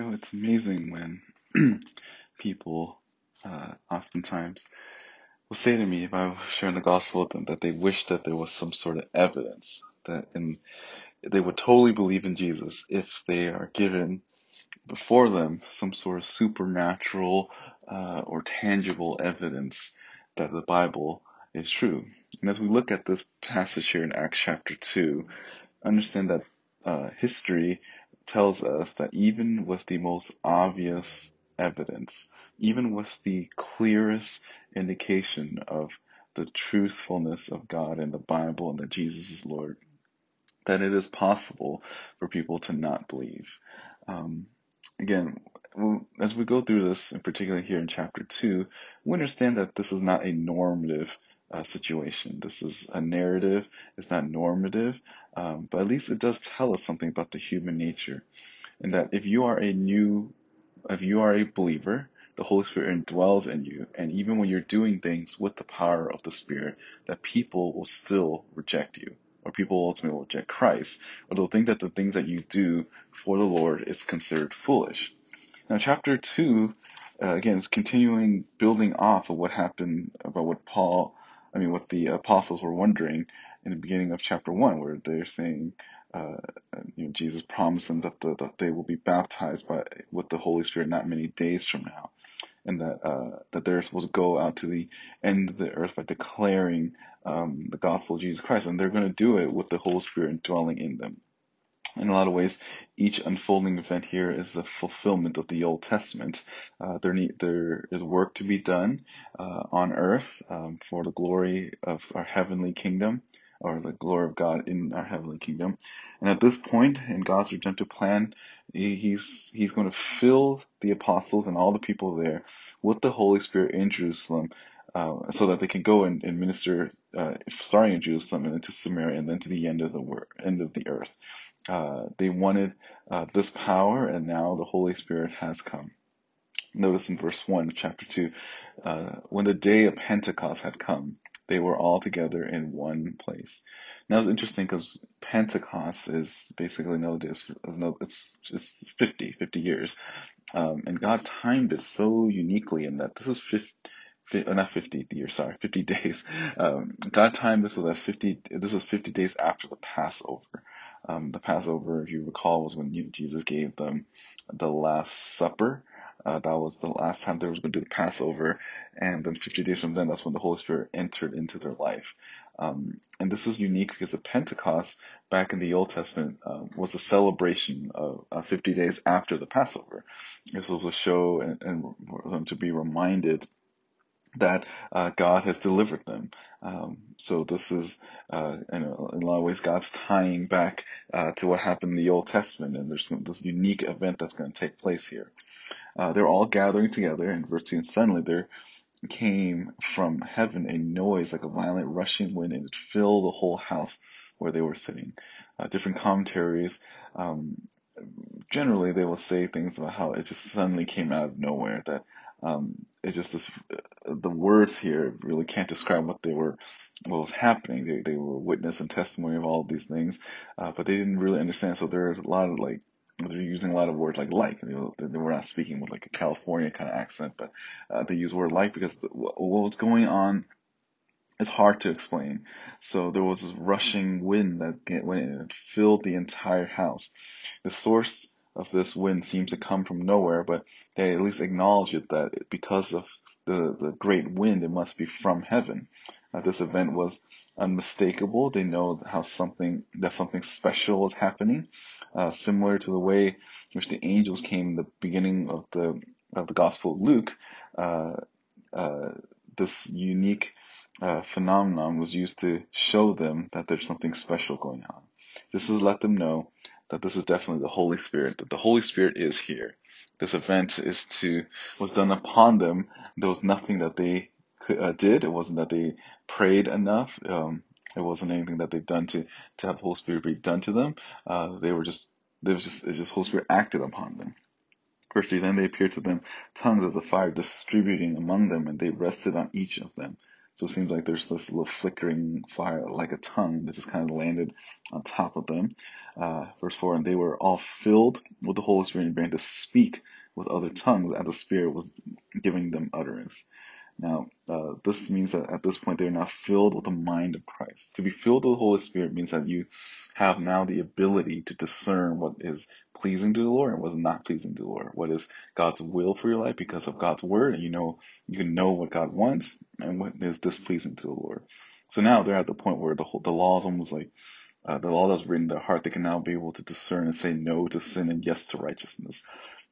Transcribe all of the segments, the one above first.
Know, it's amazing when people uh, oftentimes will say to me if I was sharing the gospel with them that they wish that there was some sort of evidence that they would totally believe in Jesus if they are given before them some sort of supernatural uh, or tangible evidence that the Bible is true. And as we look at this passage here in Acts chapter 2, understand that uh, history tells us that even with the most obvious evidence, even with the clearest indication of the truthfulness of God in the Bible and that Jesus is Lord, that it is possible for people to not believe. Um, again, as we go through this, in particular here in chapter 2, we understand that this is not a normative uh, situation. This is a narrative, it's not normative, um, but at least it does tell us something about the human nature. And that if you are a new, if you are a believer, the Holy Spirit indwells in you, and even when you're doing things with the power of the Spirit, that people will still reject you, or people will ultimately will reject Christ, or they'll think that the things that you do for the Lord is considered foolish. Now, chapter 2, uh, again, is continuing building off of what happened about what Paul I mean, what the apostles were wondering in the beginning of chapter one, where they're saying, uh, you know, Jesus promised them that, the, that they will be baptized by with the Holy Spirit not many days from now, and that uh, that they're supposed to go out to the end of the earth by declaring um, the gospel of Jesus Christ, and they're going to do it with the Holy Spirit dwelling in them in a lot of ways, each unfolding event here is a fulfillment of the Old Testament. Uh, there, need, there is work to be done uh, on earth um, for the glory of our heavenly kingdom, or the glory of God in our heavenly kingdom. And at this point in God's redemptive plan, he's he's going to fill the apostles and all the people there with the Holy Spirit in Jerusalem, uh, so that they can go and, and minister, uh, starting in Jerusalem and then to Samaria and then to the end of the end of the earth. Uh, they wanted uh, this power, and now the Holy Spirit has come. Notice in verse 1 of chapter 2, uh, when the day of Pentecost had come, they were all together in one place. Now it's interesting because Pentecost is basically no, it's just 50, 50 years. Um, and God timed it so uniquely in that this is 50, uh, not 50 years, sorry, 50 days. Um, God timed this so that 50, this is 50 days after the Passover. Um, the Passover, if you recall, was when Jesus gave them the Last Supper. Uh, that was the last time they were going to do the Passover, and then 50 days from then, that's when the Holy Spirit entered into their life. Um, and this is unique because the Pentecost back in the Old Testament uh, was a celebration of uh, 50 days after the Passover. This was a show and, and for them to be reminded that uh, God has delivered them. Um, so this is, uh, in, a, in, a, lot of ways, God's tying back uh, to what happened in the Old Testament, and there's this unique event that's going to take place here. Uh, they're all gathering together, and verse two, and suddenly there came from heaven a noise like a violent rushing wind, and it filled the whole house where they were sitting. Uh, different commentaries um, generally they will say things about how it just suddenly came out of nowhere that um, it's just this, the words here really can't describe what they were, what was happening. They, they were witness and testimony of all of these things, uh, but they didn't really understand. So there's a lot of like, they're using a lot of words like like. they were not speaking with like a California kind of accent, but uh, they use word like because the, what was going on is hard to explain. So there was this rushing wind that went in and filled the entire house. The source of this wind seems to come from nowhere, but they at least acknowledge it that because of the, the great wind, it must be from heaven. Uh, this event was unmistakable. They know how something that something special was happening, uh, similar to the way which the angels came in the beginning of the of the Gospel of Luke. Uh, uh this unique uh, phenomenon was used to show them that there's something special going on. This is let them know that this is definitely the Holy Spirit, that the Holy Spirit is here. This event is to, was done upon them. There was nothing that they uh, did. It wasn't that they prayed enough. Um, it wasn't anything that they've done to, to have the Holy Spirit be done to them. Uh, they were just, there was just, it just Holy Spirit acted upon them. Verse 3, then they appeared to them tongues as a fire distributing among them, and they rested on each of them. So it seems like there's this little flickering fire, like a tongue, that just kind of landed on top of them. Uh, verse 4 And they were all filled with the Holy Spirit and began to speak with other tongues as the Spirit was giving them utterance. Now, uh, this means that at this point they are now filled with the mind of Christ. To be filled with the Holy Spirit means that you have now the ability to discern what is pleasing to the Lord and what is not pleasing to the Lord. What is God's will for your life because of God's word, and you know you can know what God wants and what is displeasing to the Lord. So now they're at the point where the whole, the law is almost like uh, the law that's written in their heart. They can now be able to discern and say no to sin and yes to righteousness.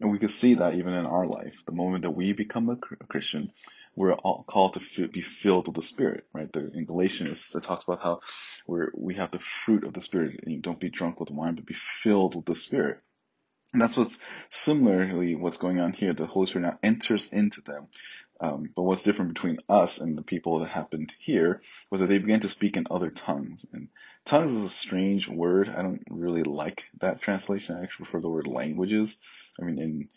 And we can see that even in our life. The moment that we become a Christian, we're all called to be filled with the Spirit, right? in Galatians, it talks about how we're, we have the fruit of the Spirit. And don't be drunk with wine, but be filled with the Spirit. And that's what's similarly what's going on here. The Holy Spirit now enters into them. Um, but what's different between us and the people that happened here was that they began to speak in other tongues. And tongues is a strange word. I don't really like that translation. I actually prefer the word languages. I mean, in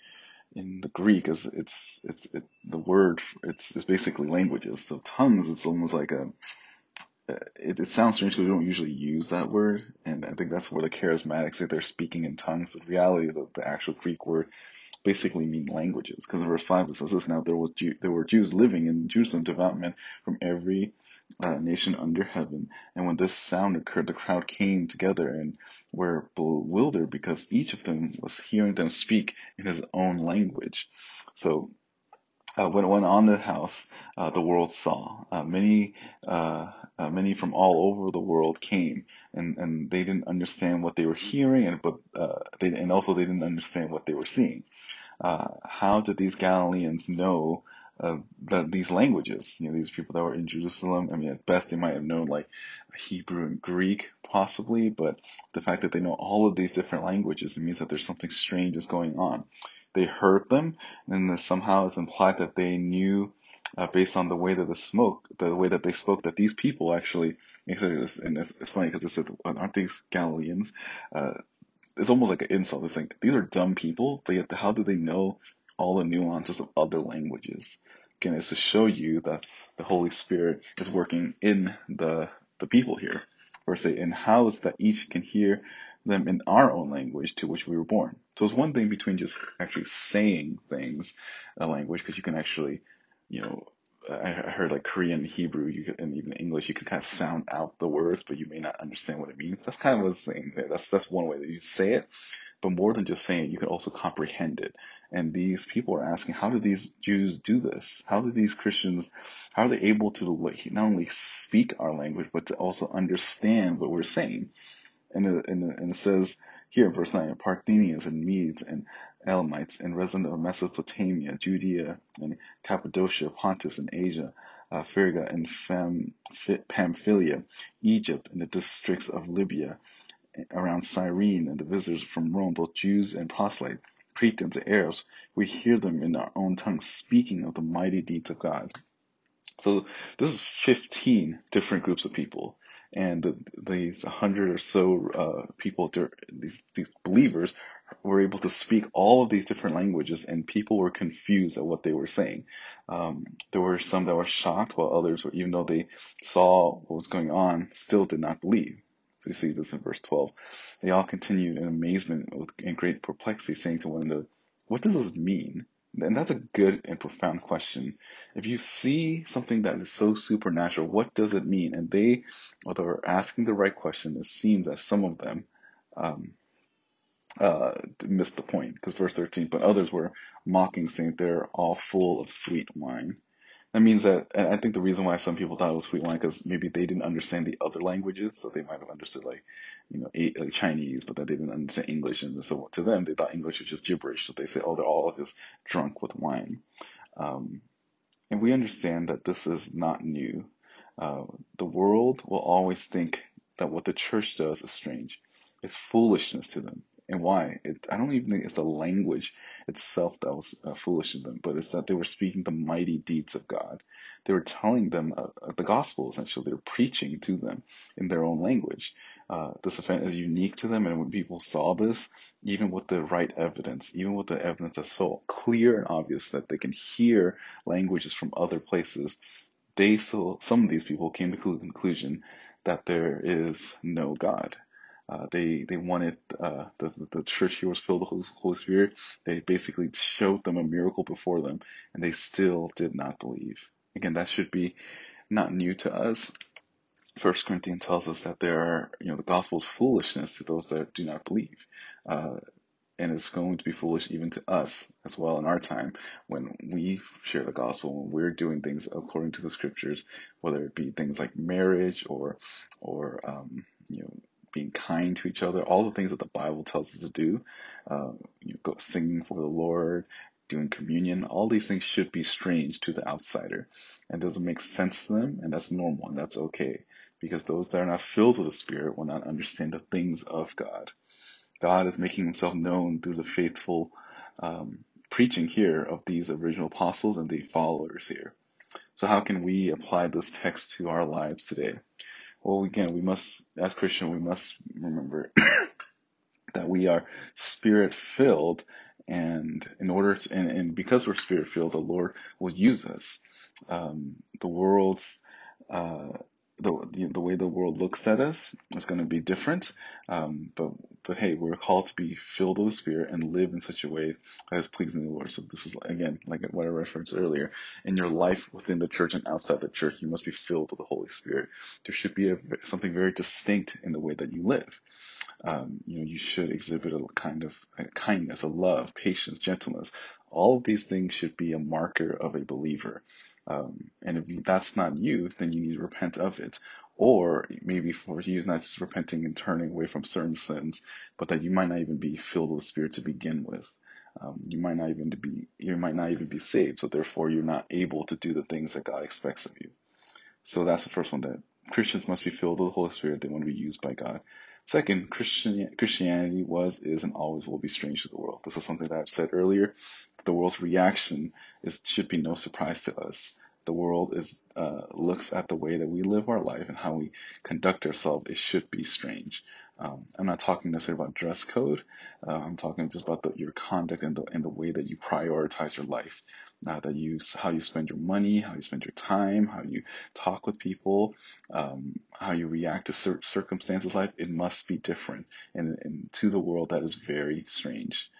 in the Greek is it's it's it, the word it's it's basically languages. So tongues it's almost like a uh, it, it sounds strange because we don't usually use that word, and I think that's where the charismatics say they're speaking in tongues. But reality, the, the actual Greek word basically mean languages. Because in verse five it says this: Now there was Jew, there were Jews living in Jerusalem, devout men from every uh, nation under heaven. And when this sound occurred, the crowd came together and were bewildered because each of them was hearing them speak in his own language. So uh, when it went on the house, uh, the world saw. Uh, many, uh, uh, many from all over the world came, and, and they didn't understand what they were hearing, and but uh, they and also they didn't understand what they were seeing. how did these Galileans know the, these languages? You know, these people that were in Jerusalem. I mean, at best they might have known like Hebrew and Greek, possibly, but the fact that they know all of these different languages it means that there's something strange is going on they heard them, and somehow it's implied that they knew, uh, based on the way that the smoke, the way that they spoke, that these people actually, and it's, it's funny because it said, aren't these Galileans? Uh, it's almost like an insult. It's like, these are dumb people, but yet how do they know all the nuances of other languages? Again, it's to show you that the Holy Spirit is working in the, the people here. Or say, and how is that each can hear them in our own language to which we were born. So it's one thing between just actually saying things in a language, because you can actually, you know, I heard like Korean, Hebrew, you could, and even English, you can kind of sound out the words, but you may not understand what it means. That's kind of the same. That's that's one way that you say it. But more than just saying it, you can also comprehend it. And these people are asking, how do these Jews do this? How do these Christians, how are they able to not only speak our language, but to also understand what we're saying? And it, and and it says here in verse 9, Parthians and Medes and Elamites and residents of Mesopotamia, Judea and Cappadocia, Pontus and Asia, uh, Phrygia and Fam, Pamphylia, Egypt and the districts of Libya around Cyrene and the visitors from Rome, both Jews and proselytes, Cretans and we hear them in our own tongue speaking of the mighty deeds of God. So this is 15 different groups of people and the, these hundred or so uh, people, these these believers, were able to speak all of these different languages, and people were confused at what they were saying. Um, there were some that were shocked, while others, were, even though they saw what was going on, still did not believe. You see this in verse 12. They all continued in amazement with, in great perplexity, saying to one another, "What does this mean?" And that's a good and profound question. If you see something that is so supernatural, what does it mean? And they, although are asking the right question, it seems that some of them um, uh, missed the point. Because verse 13, but others were mocking, saying they're all full of sweet wine. That means that, I think the reason why some people thought it was sweet wine because maybe they didn't understand the other languages, so they might have understood like, you know, like Chinese, but that they didn't understand English, and so to them they thought English was just gibberish. So they say, oh, they're all just drunk with wine. Um, and we understand that this is not new. Uh, the world will always think that what the church does is strange. It's foolishness to them. And why? It, I don't even think it's the language itself that was uh, foolish to them, but it's that they were speaking the mighty deeds of God. They were telling them uh, uh, the gospel, essentially. They were preaching to them in their own language. Uh, this event is unique to them, and when people saw this, even with the right evidence, even with the evidence that's so clear and obvious that they can hear languages from other places, they still, some of these people came to the conclusion that there is no God. Uh, they they wanted uh, the the church here was filled with the Holy Spirit. They basically showed them a miracle before them, and they still did not believe. Again, that should be not new to us. First Corinthians tells us that there are, you know, the gospel is foolishness to those that do not believe. Uh, and it's going to be foolish even to us as well in our time when we share the gospel, when we're doing things according to the scriptures, whether it be things like marriage or, or, um, you know, being kind to each other, all the things that the Bible tells us to do, uh, you go singing for the Lord, doing communion, all these things should be strange to the outsider and doesn't make sense to them, and that's normal and that's okay because those that are not filled with the Spirit will not understand the things of God. God is making himself known through the faithful um, preaching here of these original apostles and the followers here. So how can we apply this text to our lives today? Well, again, we must, as Christian, we must remember that we are spirit filled and in order to, and, and because we're spirit filled, the Lord will use us. Um, the world's, uh, the, the way the world looks at us is going to be different. Um, but but hey, we're called to be filled with the Spirit and live in such a way that is pleasing to the Lord. So this is again like what I referenced earlier. In your life within the church and outside the church, you must be filled with the Holy Spirit. There should be a, something very distinct in the way that you live. Um, you know, you should exhibit a kind of a kindness, a love, patience, gentleness. All of these things should be a marker of a believer. Um, and if that's not you, then you need to repent of it. Or maybe for you, it's not just repenting and turning away from certain sins, but that you might not even be filled with the Spirit to begin with. Um, you might not even be, you might not even be saved. So therefore, you're not able to do the things that God expects of you. So that's the first one that Christians must be filled with the Holy Spirit. They want to be used by God. Second, Christian, Christianity was, is, and always will be strange to the world. This is something that I've said earlier. The world's reaction is, should be no surprise to us. The world is, uh, looks at the way that we live our life and how we conduct ourselves. It should be strange. Um, I'm not talking necessarily about dress code. Uh, I'm talking just about the, your conduct and the, and the way that you prioritize your life. Uh, that you, how you spend your money, how you spend your time, how you talk with people, um, how you react to certain circumstances life, it must be different. And, and to the world, that is very strange.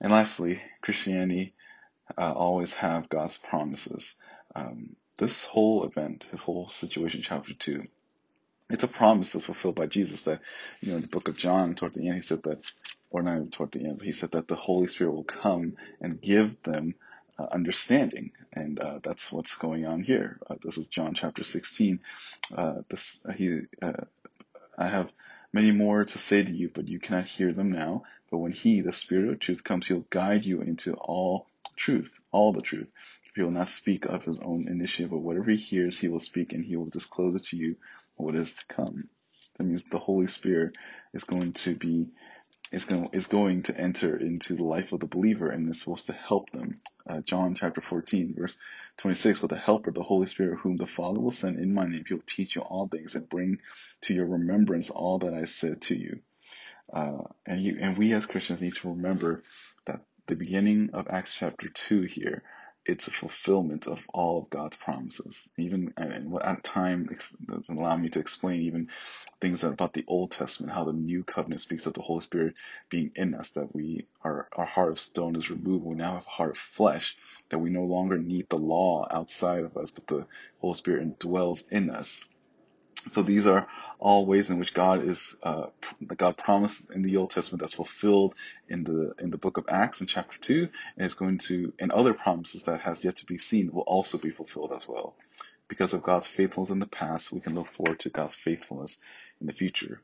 And lastly, Christianity uh, always have God's promises. Um, this whole event, this whole situation, chapter two, it's a promise that's fulfilled by Jesus that, you know, in the book of John, toward the end, he said that, or not toward the end, he said that the Holy Spirit will come and give them uh, understanding. And uh, that's what's going on here. Uh, this is John chapter 16. Uh, this, he, uh, I have many more to say to you, but you cannot hear them now. But when he, the Spirit of truth, comes, he'll guide you into all truth, all the truth. He will not speak of his own initiative, but whatever he hears, he will speak and he will disclose it to you what is to come. That means the Holy Spirit is going to be is going is going to enter into the life of the believer and is supposed to help them. Uh, John chapter 14 verse 26, but the helper, the Holy Spirit, whom the Father will send in my name, he will teach you all things and bring to your remembrance all that I said to you. Uh, and you, and we as Christians need to remember that the beginning of Acts chapter 2 here it's a fulfillment of all of God's promises. Even and at time allow me to explain even things about the Old Testament, how the New Covenant speaks of the Holy Spirit being in us, that we our our heart of stone is removed. We now have a heart of flesh, that we no longer need the law outside of us, but the Holy Spirit dwells in us. So these are all ways in which God is, uh, God promised in the Old Testament that's fulfilled in the in the book of Acts in chapter two, and it's going to, and other promises that has yet to be seen will also be fulfilled as well. Because of God's faithfulness in the past, we can look forward to God's faithfulness in the future.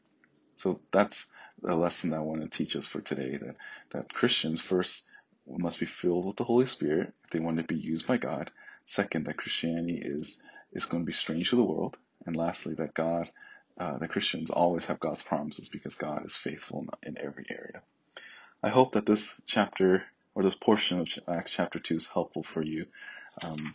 So that's a lesson that I want to teach us for today. That that Christians first must be filled with the Holy Spirit if they want to be used by God. Second, that Christianity is is going to be strange to the world and lastly, that God, uh, that Christians always have God's promises because God is faithful in every area. I hope that this chapter or this portion of Acts chapter 2 is helpful for you. Um,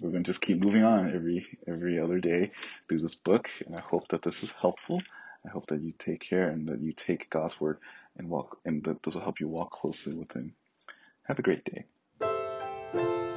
we're going to just keep moving on every every other day through this book, and I hope that this is helpful. I hope that you take care and that you take God's word and walk, and that this will help you walk closely with Him. Have a great day.